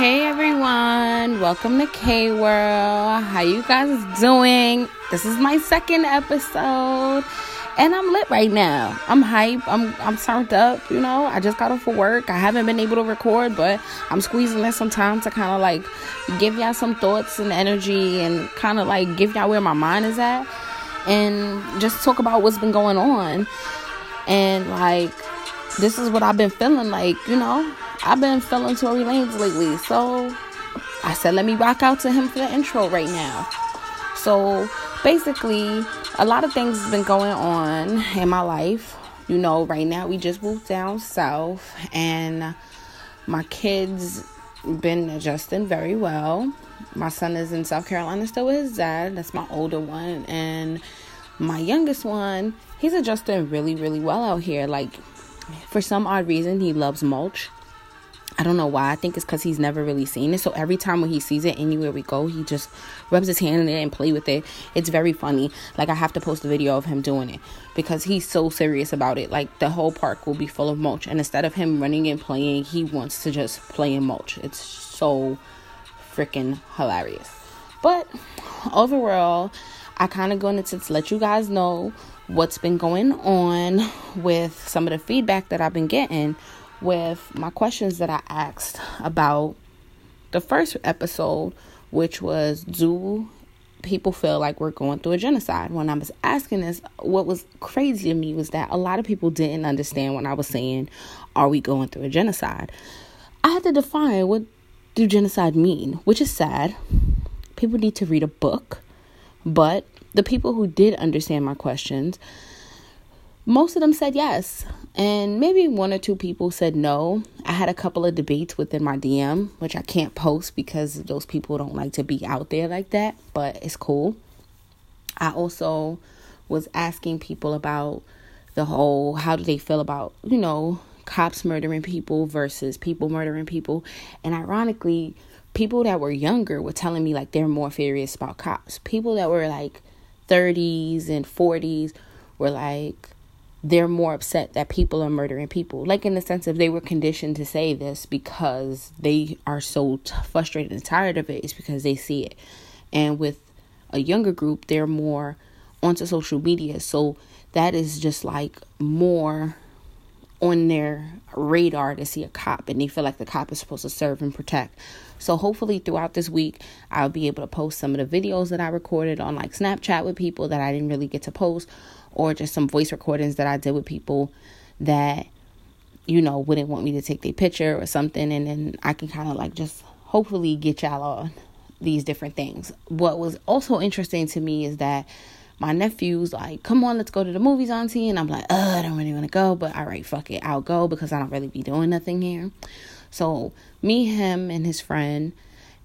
Hey everyone, welcome to K World. How you guys doing? This is my second episode and I'm lit right now. I'm hype. I'm I'm turned up, you know. I just got off of work. I haven't been able to record, but I'm squeezing in some time to kind of like give y'all some thoughts and energy and kind of like give y'all where my mind is at and just talk about what's been going on. And like this is what I've been feeling like, you know. I've been feeling Tory Lanez lately. So I said, let me rock out to him for the intro right now. So basically, a lot of things have been going on in my life. You know, right now we just moved down south and my kids been adjusting very well. My son is in South Carolina still with his dad. That's my older one. And my youngest one, he's adjusting really, really well out here. Like, for some odd reason, he loves mulch. I don't know why. I think it's because he's never really seen it. So every time when he sees it anywhere we go, he just rubs his hand in it and play with it. It's very funny. Like I have to post a video of him doing it because he's so serious about it. Like the whole park will be full of mulch, and instead of him running and playing, he wants to just play in mulch. It's so freaking hilarious. But overall, I kind of going to let you guys know what's been going on with some of the feedback that I've been getting with my questions that I asked about the first episode, which was Do people feel like we're going through a genocide? When I was asking this, what was crazy to me was that a lot of people didn't understand when I was saying, Are we going through a genocide? I had to define what do genocide mean, which is sad. People need to read a book, but the people who did understand my questions most of them said yes. And maybe one or two people said no. I had a couple of debates within my dm which i can't post because those people don't like to be out there like that but it's cool. I also was asking people about the whole how do they feel about you know cops murdering people versus people murdering people? And ironically people that were younger were telling me like they're more furious about cops people that were like 30s and 40s were like they're more upset that people are murdering people. Like in the sense of they were conditioned to say this because they are so t- frustrated and tired of it. It's because they see it. And with a younger group, they're more onto social media. So that is just like more on their radar to see a cop and they feel like the cop is supposed to serve and protect. So hopefully throughout this week I'll be able to post some of the videos that I recorded on like Snapchat with people that I didn't really get to post or just some voice recordings that I did with people that you know wouldn't want me to take their picture or something and then I can kind of like just hopefully get y'all on these different things. What was also interesting to me is that my nephew's like, come on, let's go to the movies, auntie. And I'm like, uh, I don't really want to go, but all right, fuck it, I'll go because I don't really be doing nothing here. So me, him, and his friend,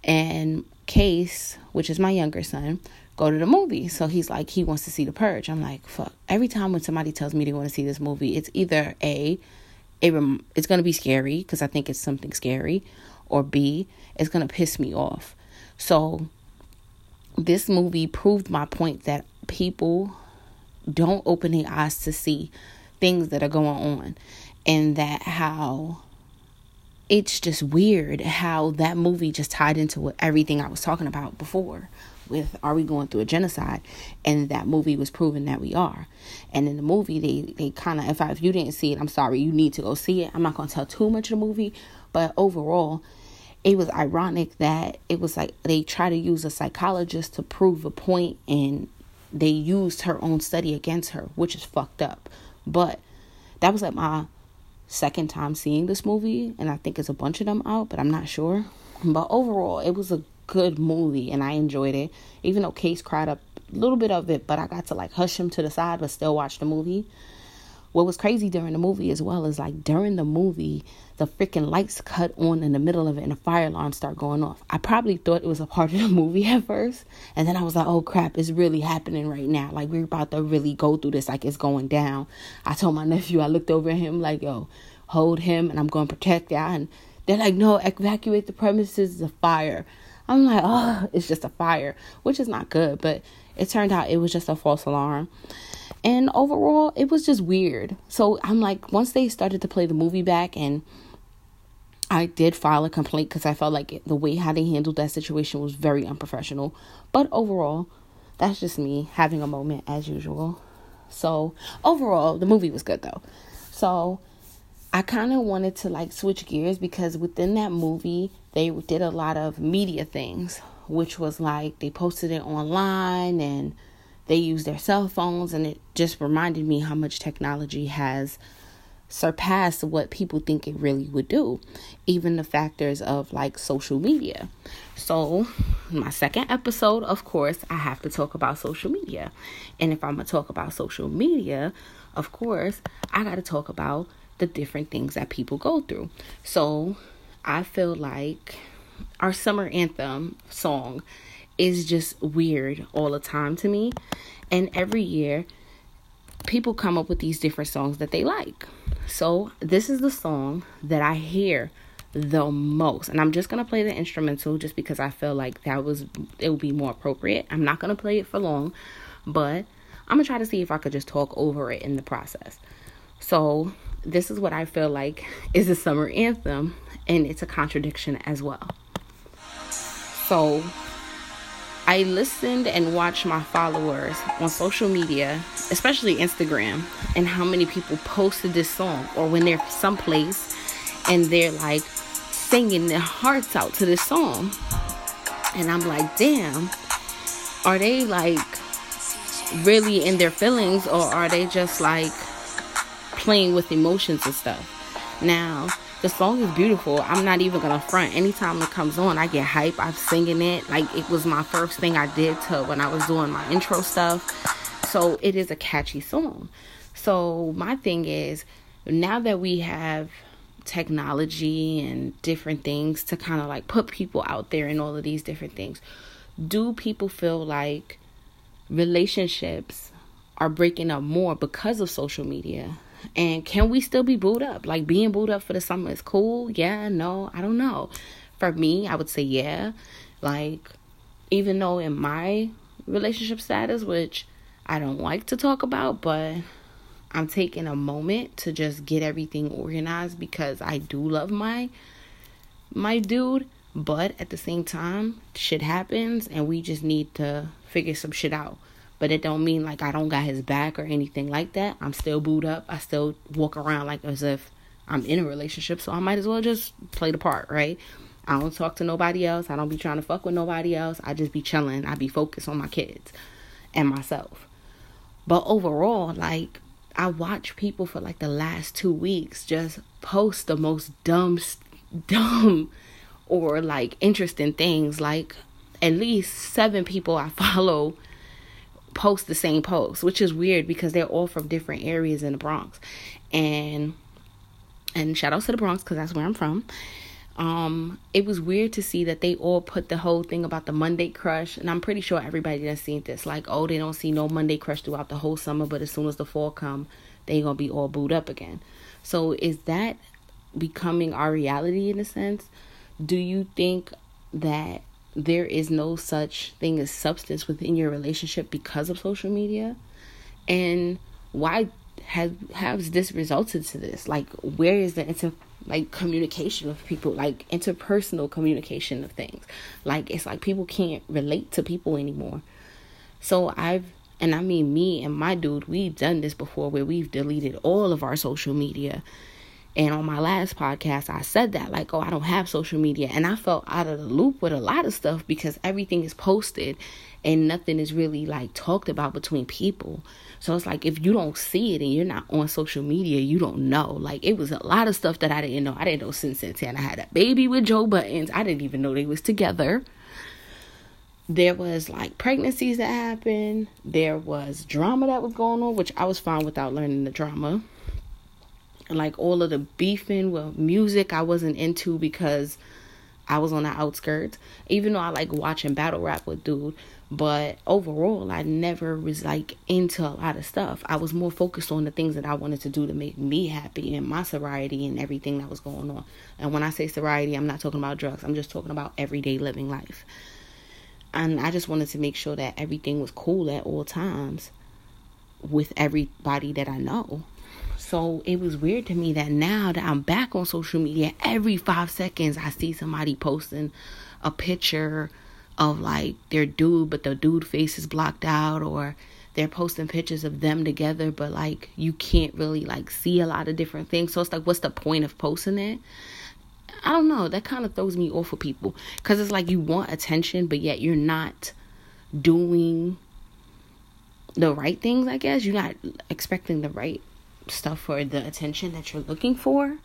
and Case, which is my younger son, go to the movie. So he's like, he wants to see The Purge. I'm like, fuck. Every time when somebody tells me they want to see this movie, it's either A, it rem- it's going to be scary because I think it's something scary, or B, it's going to piss me off. So this movie proved my point that people don't open their eyes to see things that are going on and that how it's just weird how that movie just tied into what everything I was talking about before with are we going through a genocide? And that movie was proving that we are. And in the movie they they kind of if, I, if you didn't see it i'm sorry you need to go see it. I'm not going to tell too much of the movie but overall it was ironic that it was like they try to use a psychologist to prove a point and they used her own study against her, which is fucked up. But that was like my second time seeing this movie, and I think it's a bunch of them out, but I'm not sure. But overall, it was a good movie, and I enjoyed it. Even though Case cried up a little bit of it, but I got to like hush him to the side, but still watch the movie. What was crazy during the movie as well is like during the movie, the freaking lights cut on in the middle of it and the fire alarm start going off. I probably thought it was a part of the movie at first. And then I was like, oh crap, it's really happening right now. Like we're about to really go through this, like it's going down. I told my nephew, I looked over at him like, yo, hold him and I'm going to protect y'all. And they're like, no, evacuate the premises, a fire. I'm like, oh, it's just a fire, which is not good. But it turned out it was just a false alarm. And overall, it was just weird. So I'm like, once they started to play the movie back and I did file a complaint because I felt like the way how they handled that situation was very unprofessional. But overall, that's just me having a moment as usual. So, overall, the movie was good though. So, I kind of wanted to like switch gears because within that movie, they did a lot of media things, which was like they posted it online and they used their cell phones, and it just reminded me how much technology has surpassed what people think it really would do, even the factors of like social media. So, my second episode, of course, I have to talk about social media. And if I'm going to talk about social media, of course, I got to talk about the different things that people go through. So, I feel like our summer anthem song is just weird all the time to me. And every year, people come up with these different songs that they like. So, this is the song that I hear the most. And I'm just going to play the instrumental just because I feel like that was it would be more appropriate. I'm not going to play it for long, but I'm going to try to see if I could just talk over it in the process. So, this is what I feel like is a summer anthem and it's a contradiction as well. So, I listened and watched my followers on social media, especially Instagram, and how many people posted this song or when they're someplace and they're like singing their hearts out to this song. And I'm like, damn, are they like really in their feelings or are they just like playing with emotions and stuff? Now, the song is beautiful. I'm not even gonna front. Anytime it comes on, I get hype. I'm singing it. Like it was my first thing I did to when I was doing my intro stuff. So it is a catchy song. So my thing is now that we have technology and different things to kind of like put people out there and all of these different things, do people feel like relationships are breaking up more because of social media and can we still be booed up? Like being booed up for the summer is cool. Yeah, no, I don't know. For me, I would say yeah. Like even though in my relationship status, which I don't like to talk about, but I'm taking a moment to just get everything organized because I do love my my dude, but at the same time, shit happens and we just need to figure some shit out but it don't mean like I don't got his back or anything like that. I'm still booed up. I still walk around like as if I'm in a relationship, so I might as well just play the part, right? I don't talk to nobody else. I don't be trying to fuck with nobody else. I just be chilling. I be focused on my kids and myself. But overall, like I watch people for like the last 2 weeks just post the most dumb dumb or like interesting things like at least 7 people I follow post the same post, which is weird because they're all from different areas in the Bronx. And and shout out to the Bronx because that's where I'm from. Um, it was weird to see that they all put the whole thing about the Monday crush, and I'm pretty sure everybody has seen this. Like, oh, they don't see no Monday crush throughout the whole summer, but as soon as the fall come, they gonna be all booed up again. So is that becoming our reality in a sense? Do you think that there is no such thing as substance within your relationship because of social media. And why has has this resulted to this? Like where is the inter like communication of people like interpersonal communication of things? Like it's like people can't relate to people anymore. So i've and i mean me and my dude we've done this before where we've deleted all of our social media and on my last podcast, I said that, like, oh, I don't have social media. And I felt out of the loop with a lot of stuff because everything is posted and nothing is really like talked about between people. So it's like if you don't see it and you're not on social media, you don't know. Like it was a lot of stuff that I didn't know. I didn't know Cyn Santana had a baby with Joe Budden. I didn't even know they was together. There was like pregnancies that happened. There was drama that was going on, which I was fine without learning the drama like all of the beefing with music I wasn't into because I was on the outskirts. Even though I like watching battle rap with dude, but overall I never was like into a lot of stuff. I was more focused on the things that I wanted to do to make me happy and my sobriety and everything that was going on. And when I say sobriety, I'm not talking about drugs. I'm just talking about everyday living life. And I just wanted to make sure that everything was cool at all times with everybody that I know. So it was weird to me that now that I'm back on social media, every five seconds I see somebody posting a picture of like their dude, but the dude face is blocked out, or they're posting pictures of them together, but like you can't really like see a lot of different things. So it's like, what's the point of posting it? I don't know. That kind of throws me off for people because it's like you want attention, but yet you're not doing the right things. I guess you're not expecting the right stuff for the attention that you're looking for.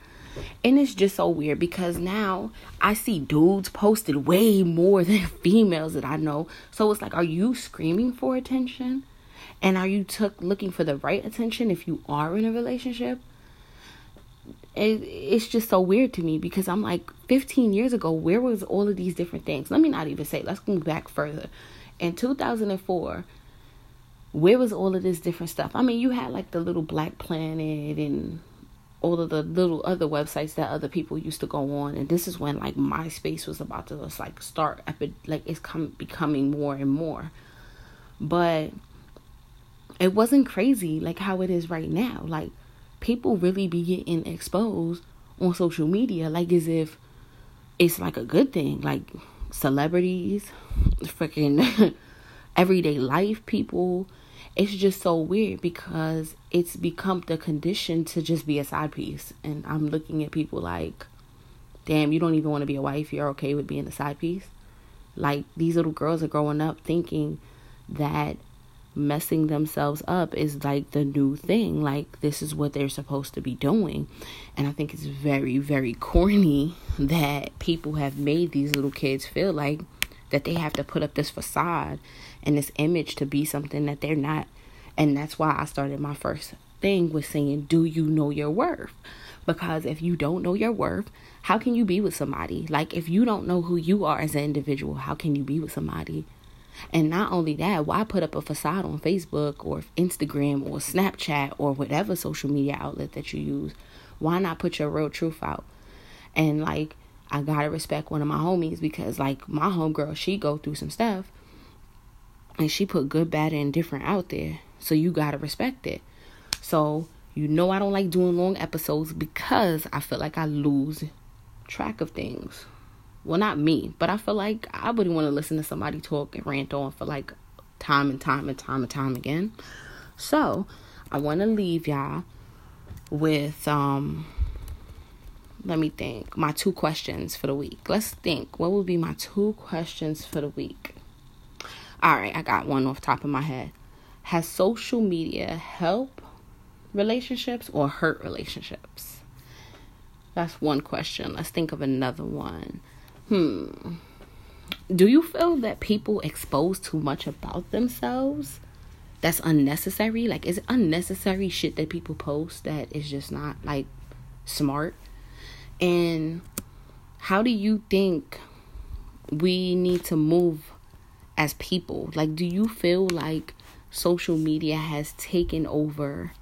And it's just so weird because now I see dudes posted way more than females that I know. So it's like, are you screaming for attention? And are you took looking for the right attention if you are in a relationship? It, it's just so weird to me because I'm like 15 years ago, where was all of these different things? Let me not even say, let's move back further. In 2004, where was all of this different stuff? I mean, you had like the little Black Planet and all of the little other websites that other people used to go on, and this is when like MySpace was about to just like start epi- like it's come becoming more and more, but it wasn't crazy like how it is right now. Like people really be getting exposed on social media, like as if it's like a good thing, like celebrities, freaking everyday life people it's just so weird because it's become the condition to just be a side piece. And I'm looking at people like, damn, you don't even want to be a wife. You're okay with being a side piece. Like these little girls are growing up thinking that messing themselves up is like the new thing. Like this is what they're supposed to be doing. And I think it's very, very corny that people have made these little kids feel like that they have to put up this facade and this image to be something that they're not. And that's why I started my first thing with saying, Do you know your worth? Because if you don't know your worth, how can you be with somebody? Like, if you don't know who you are as an individual, how can you be with somebody? And not only that, why put up a facade on Facebook or Instagram or Snapchat or whatever social media outlet that you use? Why not put your real truth out? And like, I gotta respect one of my homies because like my homegirl, she go through some stuff and she put good, bad, and different out there. So you gotta respect it. So you know I don't like doing long episodes because I feel like I lose track of things. Well, not me, but I feel like I wouldn't want to listen to somebody talk and rant on for like time and time and time and time again. So I want to leave y'all with um let me think. My two questions for the week. Let's think. What would be my two questions for the week? All right i got one off top of my head. Has social media help relationships or hurt relationships? That's one question. Let's think of another one. Hmm. Do you feel that people expose too much about themselves? That's unnecessary? Like is it unnecessary shit that people post that is just not like smart and how do you think we need to move as people? Like, do you feel like social media has taken over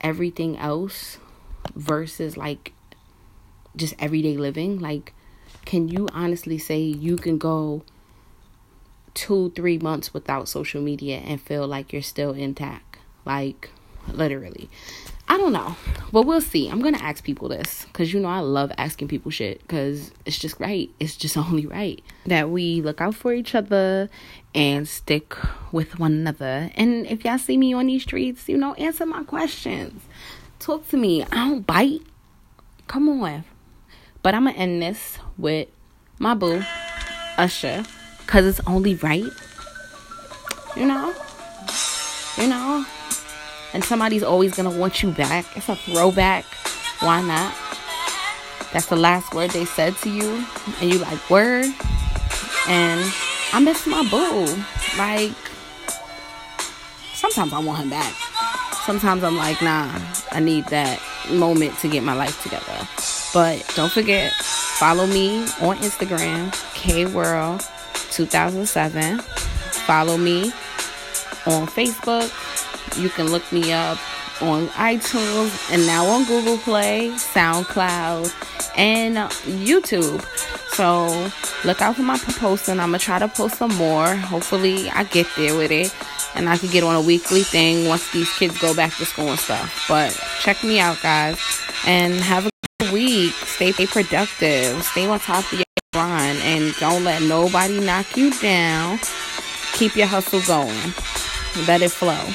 everything else versus like just everyday living? Like, can you honestly say you can go two, three months without social media and feel like you're still intact? Like, literally. I don't know. But we'll see. I'm to ask people this because you know I love asking people shit because it's just right. It's just only right that we look out for each other and stick with one another. And if y'all see me on these streets, you know, answer my questions. Talk to me. I don't bite. Come on. But I'm to end this with my boo, Usher, because it's only right. You know? You know? And somebody's always gonna want you back. It's a throwback. Why not? That's the last word they said to you, and you like word. And I miss my boo. Like sometimes I want him back. Sometimes I'm like, nah, I need that moment to get my life together. But don't forget, follow me on Instagram, K World 2007. Follow me on Facebook, you can look me up on iTunes and now on Google Play, SoundCloud, and YouTube. So look out for my posting. I'm gonna try to post some more. Hopefully, I get there with it. and I can get on a weekly thing once these kids go back to school and stuff. But check me out, guys, and have a good week. Stay productive. Stay on top of your grind, and don't let nobody knock you down. Keep your hustle going. Let it flow.